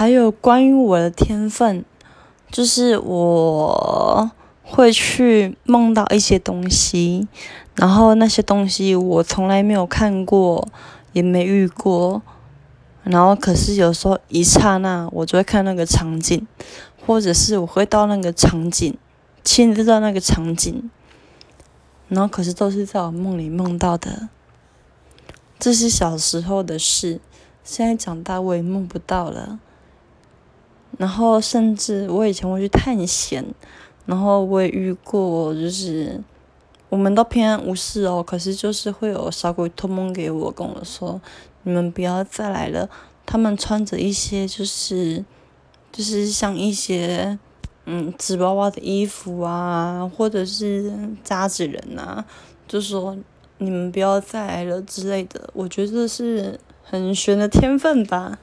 还有关于我的天分，就是我会去梦到一些东西，然后那些东西我从来没有看过，也没遇过，然后可是有时候一刹那我就会看那个场景，或者是我会到那个场景，亲自到那个场景，然后可是都是在我梦里梦到的，这是小时候的事，现在长大我也梦不到了。然后甚至我以前会去探险，然后我也遇过，就是我们都平安无事哦，可是就是会有小鬼托梦给我，跟我说你们不要再来了。他们穿着一些就是就是像一些嗯纸娃娃的衣服啊，或者是扎纸人啊，就说你们不要再来了之类的。我觉得是很玄的天分吧。